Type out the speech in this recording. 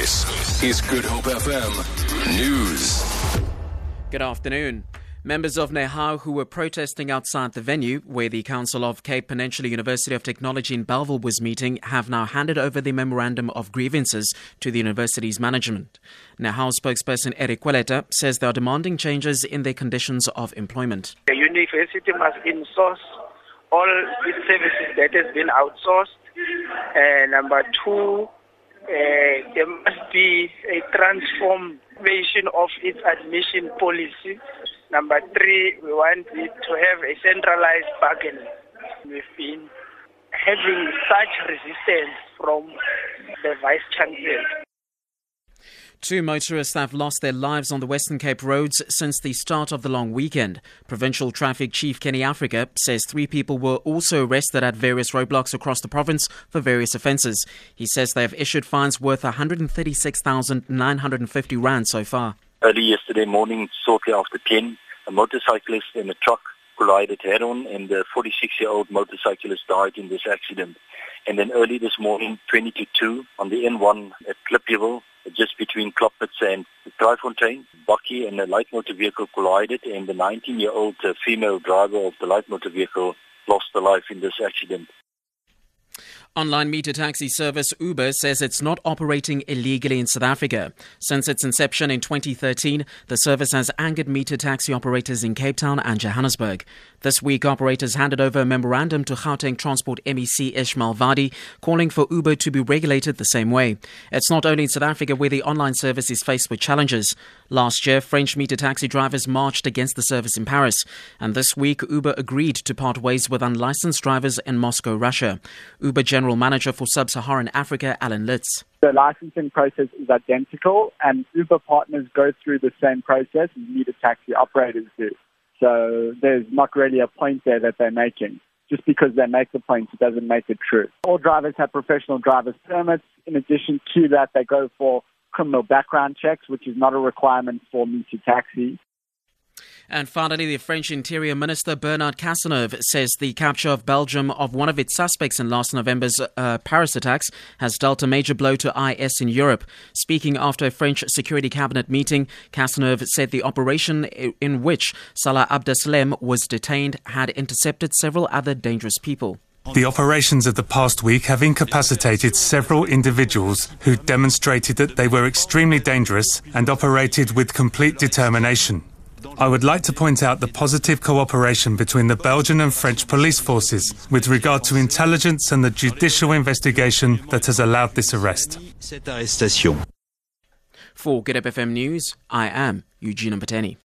This is Good Hope FM News. Good afternoon. Members of Nehawu who were protesting outside the venue where the Council of Cape Peninsula University of Technology in Bellville was meeting have now handed over the memorandum of grievances to the university's management. Nehawu spokesperson Eric Kweleta says they are demanding changes in their conditions of employment. The university must insource all its services that has been outsourced. And number two, uh, there must be a transformation of its admission policy. Number three, we want it to have a centralized bargaining. We've been having such resistance from the vice chancellor. Two motorists have lost their lives on the Western Cape roads since the start of the long weekend. Provincial Traffic Chief Kenny Africa says three people were also arrested at various roadblocks across the province for various offences. He says they have issued fines worth 136,950 rand so far. Early yesterday morning, shortly after 10, a motorcyclist and a truck collided head-on and the 46-year-old motorcyclist died in this accident. And then early this morning, 20 to 2, on the N1 at Klipjewel, just between Klopwitz and Dryfontein, bakkie and a light motor vehicle collided and the 19-year-old uh, female driver of the light motor vehicle lost her life in this accident. Online meter taxi service Uber says it's not operating illegally in South Africa. Since its inception in 2013, the service has angered meter taxi operators in Cape Town and Johannesburg. This week, operators handed over a memorandum to Gauteng Transport MEC Ismail Vadi, calling for Uber to be regulated the same way. It's not only in South Africa where the online service is faced with challenges. Last year, French meter taxi drivers marched against the service in Paris. And this week, Uber agreed to part ways with unlicensed drivers in Moscow, Russia. Uber General Manager for Sub Saharan Africa, Alon Lits. The licensing process is identical, and Uber partners go through the same process as meter taxi operators do. So there's not really a point there that they're making. Just because they make the point, it doesn't make it true. All drivers have professional driver's permits. In addition to that, they go for criminal background checks, which is not a requirement for meter taxis. And finally, the French Interior Minister Bernard Cazeneuve says the capture of Belgium of one of its suspects in last November's uh, Paris attacks has dealt a major blow to IS in Europe. Speaking after a French Security Cabinet meeting, Cazeneuve said the operation in which Salah Abdeslam was detained had intercepted several other dangerous people. The operations of the past week have incapacitated several individuals who demonstrated that they were extremely dangerous and operated with complete determination. I would like to point out the positive cooperation between the Belgian and French police forces with regard to intelligence and the judicial investigation that has allowed this arrest. For Good FM News, I am Eugene Mpateni.